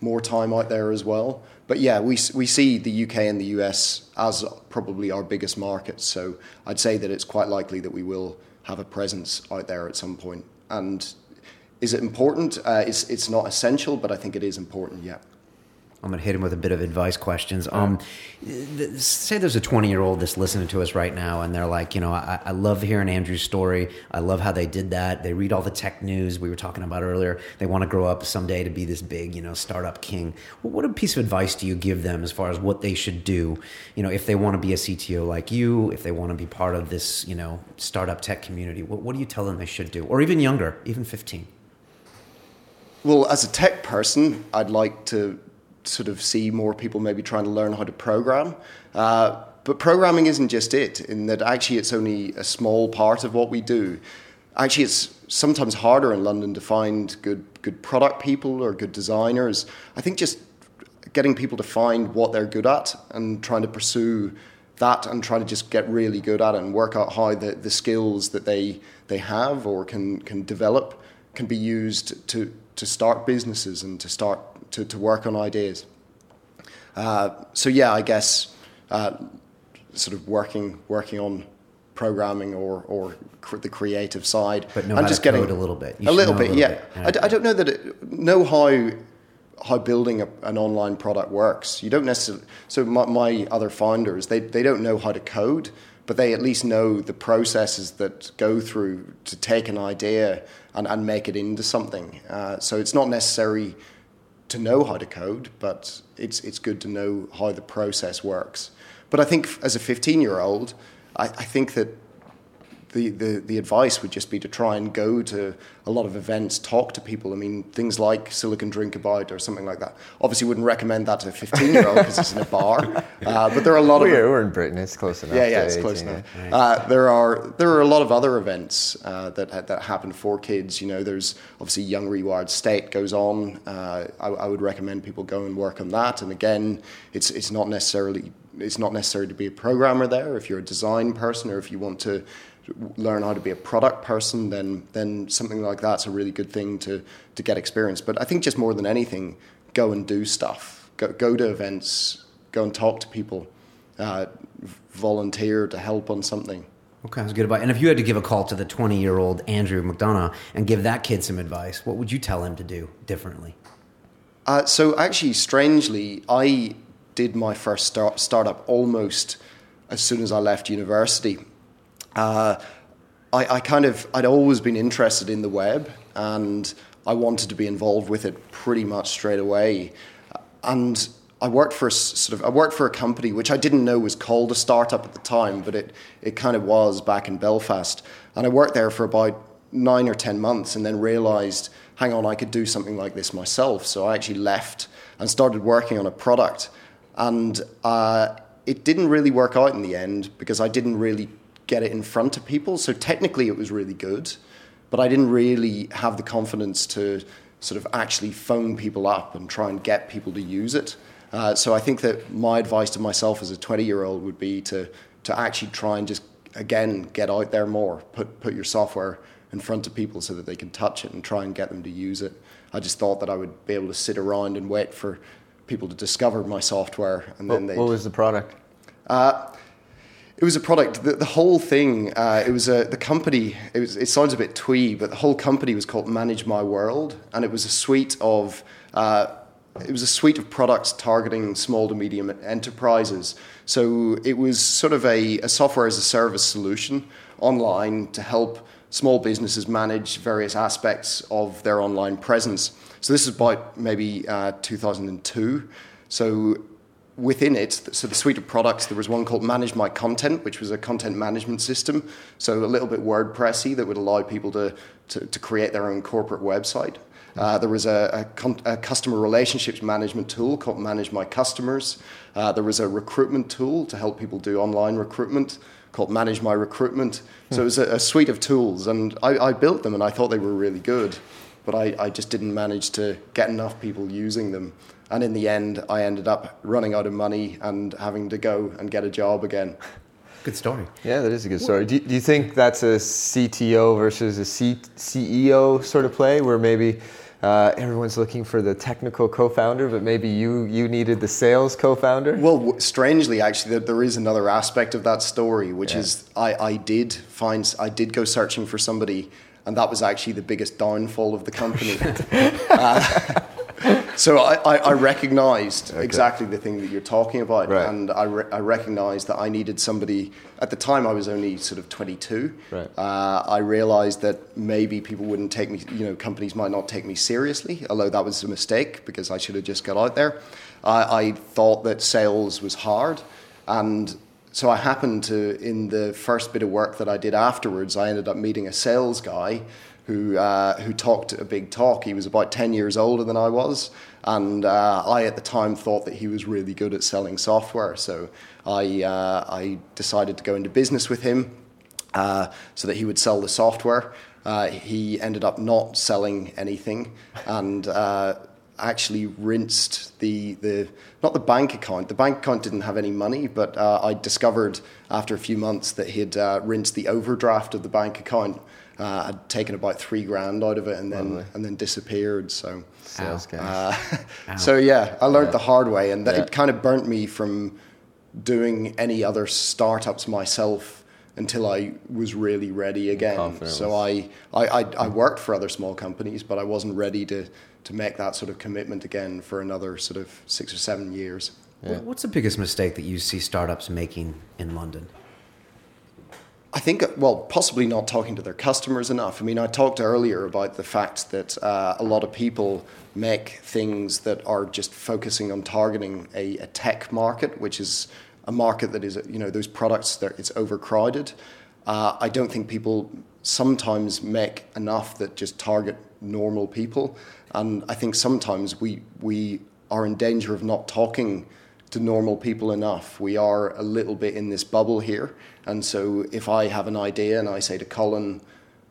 more time out there as well but yeah, we, we see the UK and the US as probably our biggest markets. So I'd say that it's quite likely that we will have a presence out there at some point. And is it important? Uh, it's, it's not essential, but I think it is important, yeah. I'm going to hit him with a bit of advice questions. Um, say there's a 20 year old that's listening to us right now, and they're like, you know, I, I, love hearing Andrew's story. I love how they did that. They read all the tech news we were talking about earlier. They want to grow up someday to be this big, you know, startup king. What a piece of advice do you give them as far as what they should do? You know, if they want to be a CTO like you, if they want to be part of this, you know, startup tech community, what, what do you tell them they should do? Or even younger, even 15? Well, as a tech person, I'd like to sort of see more people maybe trying to learn how to program. Uh, but programming isn't just it, in that actually it's only a small part of what we do. Actually, it's sometimes harder in London to find good, good product people or good designers. I think just getting people to find what they're good at and trying to pursue that and try to just get really good at it and work out how the, the skills that they, they have or can, can develop can be used to, to start businesses and to start to, to work on ideas. Uh, so yeah, I guess uh, sort of working working on programming or or cr- the creative side. But know I'm just getting a little bit. A little bit, a little yeah. Bit. yeah. I d- I don't know that it, know how how building a, an online product works. You don't necessarily. So my, my other founders, they they don't know how to code, but they at least know the processes that go through to take an idea and, and make it into something. Uh, so it's not necessary to know how to code, but it's it's good to know how the process works. But I think as a 15 year old, I, I think that the, the, the advice would just be to try and go to a lot of events, talk to people. I mean, things like Silicon Drinkabout or something like that. Obviously, wouldn't recommend that to a 15 year old because it's in a bar. Uh, but there are a lot we're, of. We're in Britain, it's close enough. Yeah, yeah, it's 18, close enough. Uh, there, are, there are a lot of other events uh, that, that happen for kids. You know, there's obviously Young Rewired State goes on. Uh, I, I would recommend people go and work on that. And again, it's, it's not necessarily it's not necessary to be a programmer there. If you're a design person or if you want to learn how to be a product person, then then something like that's a really good thing to to get experience. But I think just more than anything, go and do stuff. Go go to events. Go and talk to people. Uh, volunteer to help on something. Okay, that's good advice. And if you had to give a call to the 20 year old Andrew McDonough and give that kid some advice, what would you tell him to do differently? Uh, so, actually, strangely, I did my first start, startup almost as soon as I left university. Uh, I, I kind of I'd always been interested in the web, and I wanted to be involved with it pretty much straight away. And I worked for a sort of I worked for a company which I didn't know was called a startup at the time, but it it kind of was back in Belfast. And I worked there for about nine or ten months, and then realized, hang on, I could do something like this myself. So I actually left and started working on a product, and uh, it didn't really work out in the end because I didn't really get it in front of people. So technically, it was really good, but I didn't really have the confidence to sort of actually phone people up and try and get people to use it. Uh, so I think that my advice to myself as a 20 year old would be to, to actually try and just, again, get out there more, put, put your software in front of people so that they can touch it and try and get them to use it. I just thought that I would be able to sit around and wait for people to discover my software and then what, what was the product? Uh, it was a product. The, the whole thing. Uh, it was a the company. It was. It sounds a bit twee, but the whole company was called Manage My World, and it was a suite of. Uh, it was a suite of products targeting small to medium enterprises. So it was sort of a, a software as a service solution online to help small businesses manage various aspects of their online presence. So this is about maybe uh, 2002. So within it, so the suite of products, there was one called Manage My Content, which was a content management system. So a little bit WordPressy that would allow people to, to, to create their own corporate website. Uh, there was a, a, con- a, customer relationships management tool called Manage My Customers. Uh, there was a recruitment tool to help people do online recruitment called Manage My Recruitment. So it was a, a suite of tools, and I, I, built them and I thought they were really good, but I, I just didn't manage to get enough people using them. And in the end, I ended up running out of money and having to go and get a job again. Good story. Yeah, that is a good story. Do you, do you think that's a CTO versus a C- CEO sort of play where maybe uh, everyone's looking for the technical co-founder, but maybe you you needed the sales co-founder. Well, strangely, actually, there is another aspect of that story, which yeah. is I, I did find I did go searching for somebody, and that was actually the biggest downfall of the company. uh, so I, I, I recognized okay. exactly the thing that you're talking about, right. and I, re- I recognized that I needed somebody. At the time, I was only sort of 22. Right. Uh, I realized that maybe people wouldn't take me. You know, companies might not take me seriously, although that was a mistake because I should have just got out there. I, I thought that sales was hard, and so I happened to, in the first bit of work that I did afterwards, I ended up meeting a sales guy who uh, who talked a big talk. He was about ten years older than I was, and uh, I at the time thought that he was really good at selling software. So I uh, I decided to go into business with him uh, so that he would sell the software. Uh, he ended up not selling anything, and uh, actually rinsed the, the not the bank account. The bank account didn't have any money, but I discovered after a few months that he'd uh, rinsed the overdraft of the bank account uh, I'd taken about three grand out of it and then Lovely. and then disappeared. So sales uh, so yeah, I learned yeah. the hard way, and yeah. it kind of burnt me from doing any other startups myself until I was really ready again. So I, I, I, I, worked for other small companies, but I wasn't ready to, to make that sort of commitment again for another sort of six or seven years. Yeah. What's the biggest mistake that you see startups making in London? I think, well, possibly not talking to their customers enough. I mean, I talked earlier about the fact that uh, a lot of people make things that are just focusing on targeting a, a, tech market, which is a market that is, you know, those products that it's overcrowded. Uh, I don't think people sometimes make enough that just target normal people, and I think sometimes we we are in danger of not talking to normal people enough. We are a little bit in this bubble here, and so if I have an idea and I say to Colin,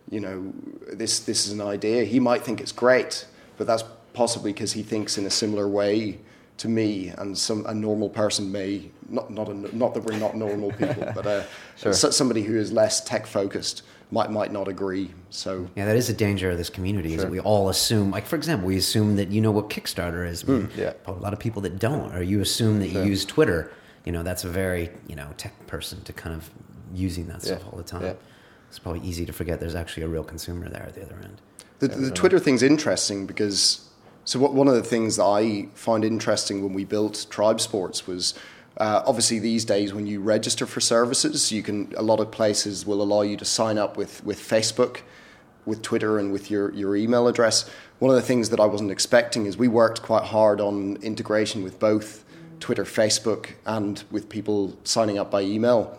you know, this this is an idea, he might think it's great, but that's possibly because he thinks in a similar way to me, and some a normal person may not not a, not that we're not normal people, but uh, sure. somebody who is less tech focused might might not agree. So yeah, that is a danger of this community. Sure. Is that we all assume, like for example, we assume that you know what Kickstarter is. Mm, yeah, a lot of people that don't, or you assume that sure. you use Twitter. You know, that's a very you know tech person to kind of using that stuff all the time. Yeah. It's probably easy to forget there's actually a real consumer there at the other end. The, the Twitter thing's interesting because so what, one of the things that I find interesting when we built Tribesports was Uh, obviously, these days when you register for services, you can a lot of places will allow you to sign up with with Facebook, with Twitter, and with your your email address. One of the things that I wasn't expecting is we worked quite hard on integration with both Twitter, Facebook, and with people signing up by email.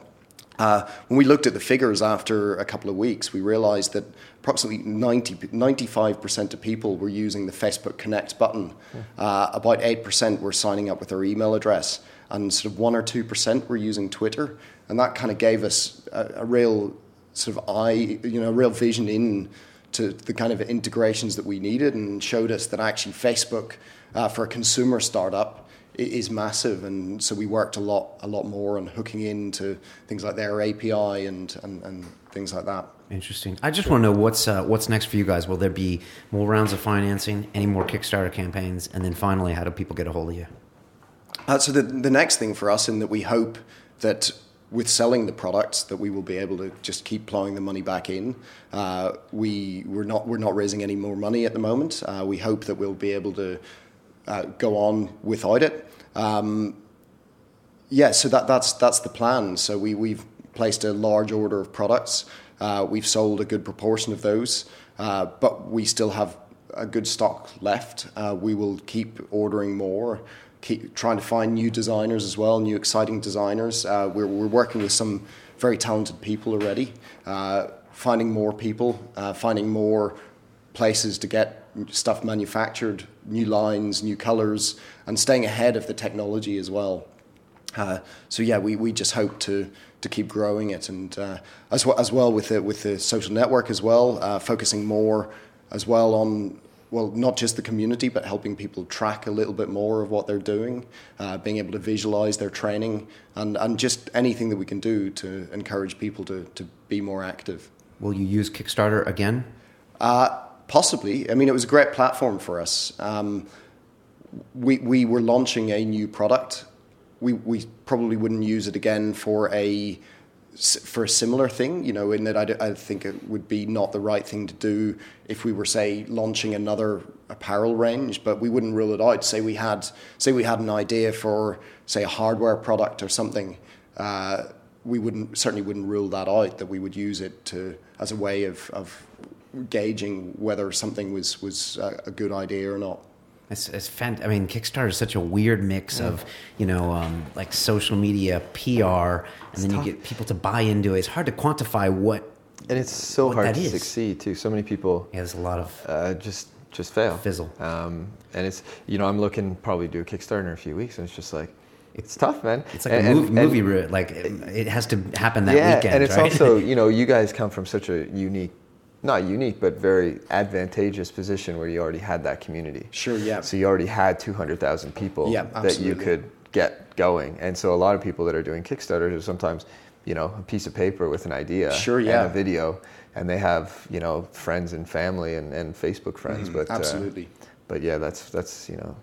Uh, when we looked at the figures after a couple of weeks, we realized that approximately 90, 95% of people were using the Facebook Connect button. Uh, about 8% were signing up with their email address, and sort of 1 or 2% were using Twitter. And that kind of gave us a, a real sort of eye, you know, a real vision in to the kind of integrations that we needed and showed us that actually Facebook, uh, for a consumer startup, is massive, and so we worked a lot, a lot more on hooking into things like their API and and, and things like that. Interesting. I just want to know what's uh, what's next for you guys. Will there be more rounds of financing, any more Kickstarter campaigns, and then finally, how do people get a hold of you? Uh, so the the next thing for us, in that we hope that with selling the products that we will be able to just keep plowing the money back in. Uh, we we're not we're not raising any more money at the moment. Uh, we hope that we'll be able to uh, go on without it. Um, yeah, so that, that's that's the plan. So we we've placed a large order of products. Uh, we've sold a good proportion of those, uh, but we still have a good stock left. We will keep ordering more, keep trying to find new designers as well, new exciting designers. Uh, we're we're working with some very talented people already. Uh, finding more people, uh, finding more places to get stuff manufactured, new lines, new colors, and staying ahead of the technology as well. Uh, so yeah, we, we just hope to to keep growing it, and uh, as well as well with the with the social network as well, uh, focusing more as well on well not just the community, but helping people track a little bit more of what they're doing, uh, being able to visualize their training, and and just anything that we can do to encourage people to to be more active. Will you use Kickstarter again? Uh, Possibly. I mean, it was a great platform for us. Um, we, we were launching a new product. We, we probably wouldn't use it again for a for a similar thing, you know, in that I, I think it would be not the right thing to do if we were, say, launching another apparel range, but we wouldn't rule it out. Say we had, say we had an idea for, say, a hardware product or something, uh, we wouldn't certainly wouldn't rule that out. That we would use it to as a way of, of gauging whether something was was a good idea or not. It's, it's fant- I mean, Kickstarter is such a weird mix yeah. of, you know, um, like social media, PR, and it's then tough. you get people to buy into it. It's hard to quantify what. And it's so hard to is. succeed too. So many people. Yeah, there's a lot of. Uh, just just fail. Fizzle. Um, and it's you know I'm looking probably do a Kickstarter in a few weeks, and it's just like it's tough, man. It's like and, a movie, and, movie like it, it, has to happen that yeah, weekend. and it's right? also you know you guys come from such a unique not unique, but very advantageous position where you already had that community. Sure, yeah. So you already had 200,000 people yeah, that you could get going. And so a lot of people that are doing Kickstarters are sometimes, you know, a piece of paper with an idea sure, yeah. and a video. And they have, you know, friends and family and, and Facebook friends. Mm-hmm, but Absolutely. Uh, but yeah, that's, that's, you know,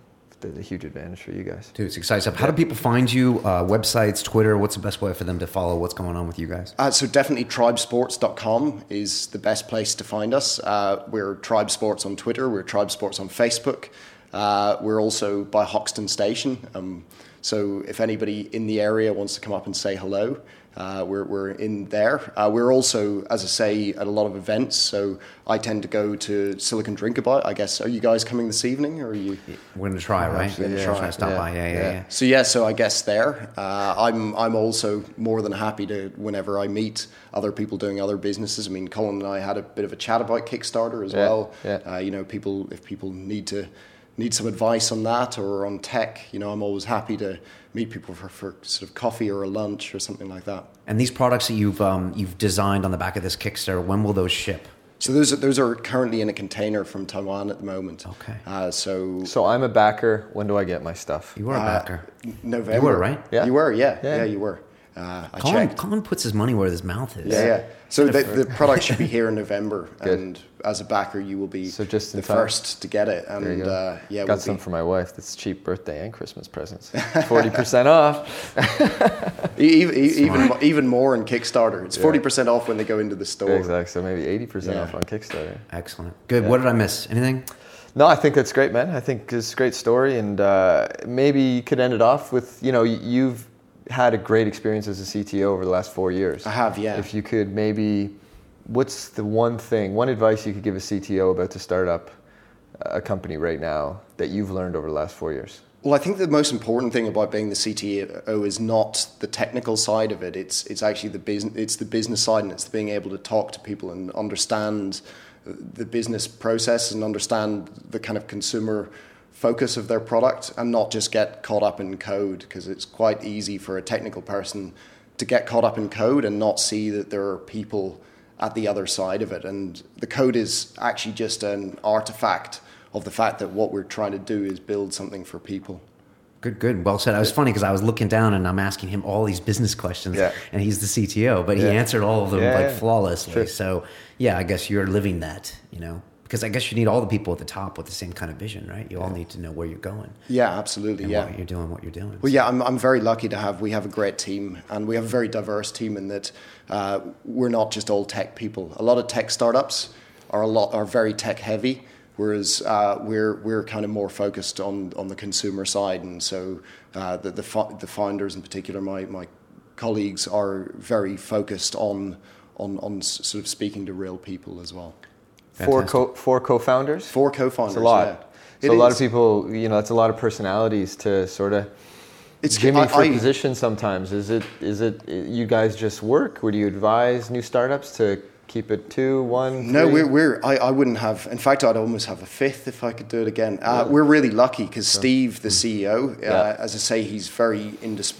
a huge advantage for you guys. Dude, it's exciting stuff. How do people find you? Uh, websites, Twitter, what's the best way for them to follow what's going on with you guys? Uh, so definitely tribesports.com is the best place to find us. Uh, we're Tribesports on Twitter. We're Tribesports on Facebook. Uh, we're also by Hoxton Station. Um, so if anybody in the area wants to come up and say hello, uh, we're, we're in there. Uh, we're also, as I say, at a lot of events. So I tend to go to Silicon Drinkabout. I guess. Are you guys coming this evening, or are you? We're going to try, right? We're going to try. Stop yeah. by. Yeah, yeah, yeah, So yeah, so I guess there. Uh, I'm I'm also more than happy to whenever I meet other people doing other businesses. I mean, Colin and I had a bit of a chat about Kickstarter as well. Yeah. Uh, you know, people if people need to need some advice on that or on tech, you know, I'm always happy to meet people for, for sort of coffee or a lunch or something like that. And these products that you've um, you've designed on the back of this Kickstarter, when will those ship? So those are, those are currently in a container from Taiwan at the moment. Okay. Uh, so so I'm a backer. When do I get my stuff? You were a backer. uh, backer. November. You were right. Yeah. You were. Yeah. Yeah. yeah you were. Uh, I Colin, checked. Colin puts his money where his mouth is. Yeah, yeah. So the, the product should be here in November, and as a backer, you will be so just the time. first to get it. And uh, yeah, got we'll some be... for my wife. That's cheap birthday and Christmas presents. Forty percent off. even, even even more in Kickstarter. It's forty yeah. percent off when they go into the store. Exactly. So maybe eighty percent off on Kickstarter. Excellent. Good. What did I miss? Anything? No, I think that's great, man. I think it's a great story, and uh, maybe you could end it off with you know you've had a great experience as a CTO over the last four years. I have, yeah. If you could maybe, what's the one thing, one advice you could give a CTO about to start up a company right now that you've learned over the last four years? Well, I think the most important thing about being the CTO is not the technical side of it. It's it's actually the business. It's the business side, and it's being able to talk to people and understand the business process and understand the kind of consumer focus of their product, and not just get caught up in code because it's quite easy for a technical person to get caught up in code and not see that there are people at the other side of it. And the code is actually just an artifact of the fact that what we're trying to do is build something for people. Good, good. Well said. I was funny because I was looking down and I'm asking him all these business questions, yeah. and he's the CTO, but he answered all of them yeah, like flawlessly. Sure. So, yeah, I guess you're living that, you know, because I guess you need all the people at the top with the same kind of vision, right? You all need to know where you're going. Yeah, absolutely. yeah, you're doing what you're doing. Well, yeah, I'm I'm very lucky to have. We have a great team, and we have a very diverse team in that uh, we're not just all tech people. A lot of tech startups are a lot are very tech heavy whereas uh, we're we're kind of more focused on on the consumer side, and so uh, the the, fo- the, founders in particular, my my colleagues are very focused on on on sort of speaking to real people as well. Four co four co-founders. Four co-founders. It's a lot. Yeah. So It a lot is. of people, you know, it's a lot of personalities to sort of It's Jimmy I- for I- position. Sometimes is it is it you guys just work? Would you advise new startups to keep it two, one? No, we're, we're I, I wouldn't have. In fact, I'd almost have a fifth if I could do it again. Uh, we're really lucky because Steve, the CEO, uh, Yeah. as I say, he's very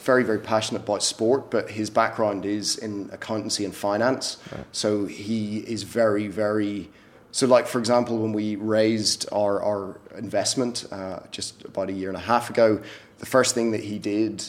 very very passionate about sport, but his background is in accountancy and finance. So he is very very. So, like for example, when we raised our our investment uh, just about a year and a half ago, the first thing that he did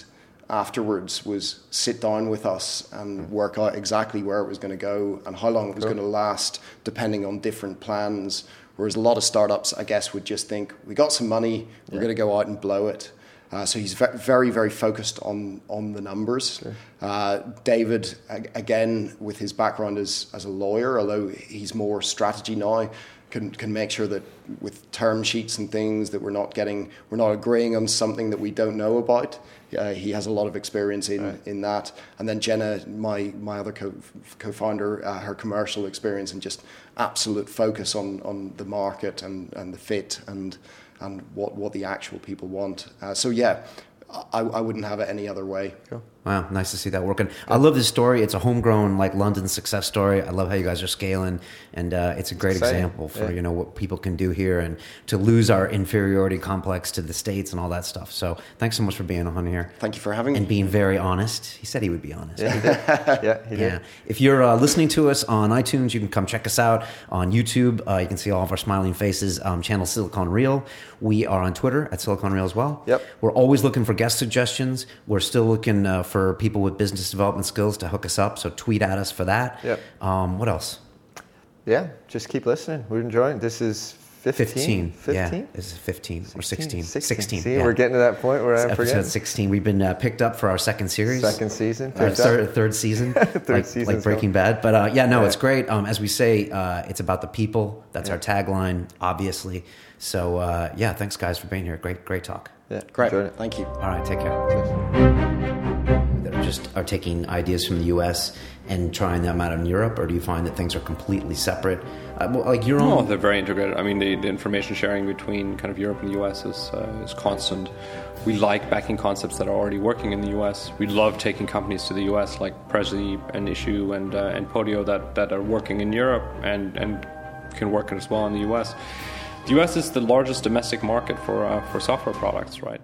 afterwards was sit down with us and work out exactly where it was going to go and how long it was going to last, depending on different plans. Whereas a lot of startups, I guess, would just think, we got some money, we're going to go out and blow it. Uh, so he's very, very focused on on the numbers. Uh, David, again, with his background as as a lawyer, although he's more strategy now, can can make sure that with term sheets and things that we're not getting, we're not agreeing on something that we don't know about. Uh, he has a lot of experience in, in that. And then Jenna, my my other co co-founder, uh, her commercial experience and just absolute focus on on the market and and the fit and and what what the actual people want. Uh, so yeah, I, I wouldn't have it any other way. Wow, nice to see that working. I love this story. It's a homegrown, like London success story. I love how you guys are scaling, and uh, it's a great Exciting. example for Yeah. you know what people can do here, and to lose our inferiority complex to the states and all that stuff. So, thanks so much for being on here Thank you for having and me. being very honest. He said he would be honest. Yeah, he did. yeah, he did. Yeah. If you're uh, listening to us on iTunes, you can come check us out on YouTube. Uh, you can see all of our smiling faces. Um, channel Silicon Real. We are on Twitter at Silicon Real as well. Yep. We're always looking for guest suggestions. We're still looking uh, for people with business development skills to hook us up. So tweet at us for that. Yep. Um, what else? Yeah, just keep listening. We're enjoying. This is 15. 15. Yeah. This is 15 or 16. 16. See, yeah. we're getting to that point where It's I'm episode forgetting. 16. We've been uh, picked up for our second series. Second season. Or third, third season, Third like, season's like Breaking Bad. But uh, yeah, no, Yeah. it's great. Um, as we say, uh, it's about the people. That's our tagline, obviously. So uh, yeah, thanks guys for being here. Great, great talk. Yeah, Great, enjoyed it. thank you. All right, take care. That are just are taking ideas from the U.S. and trying them out in Europe, or do you find that things are completely separate? Uh, well, like your No, own. they're very integrated. I mean, the, the information sharing between kind of Europe and the US is uh, is constant. We like backing concepts that are already working in the US. We love taking companies to the US like Prezi and Issuu and uh, and Podio that, that are working in Europe and, and can work as well in the US. The US is the largest domestic market for uh, for software products, right?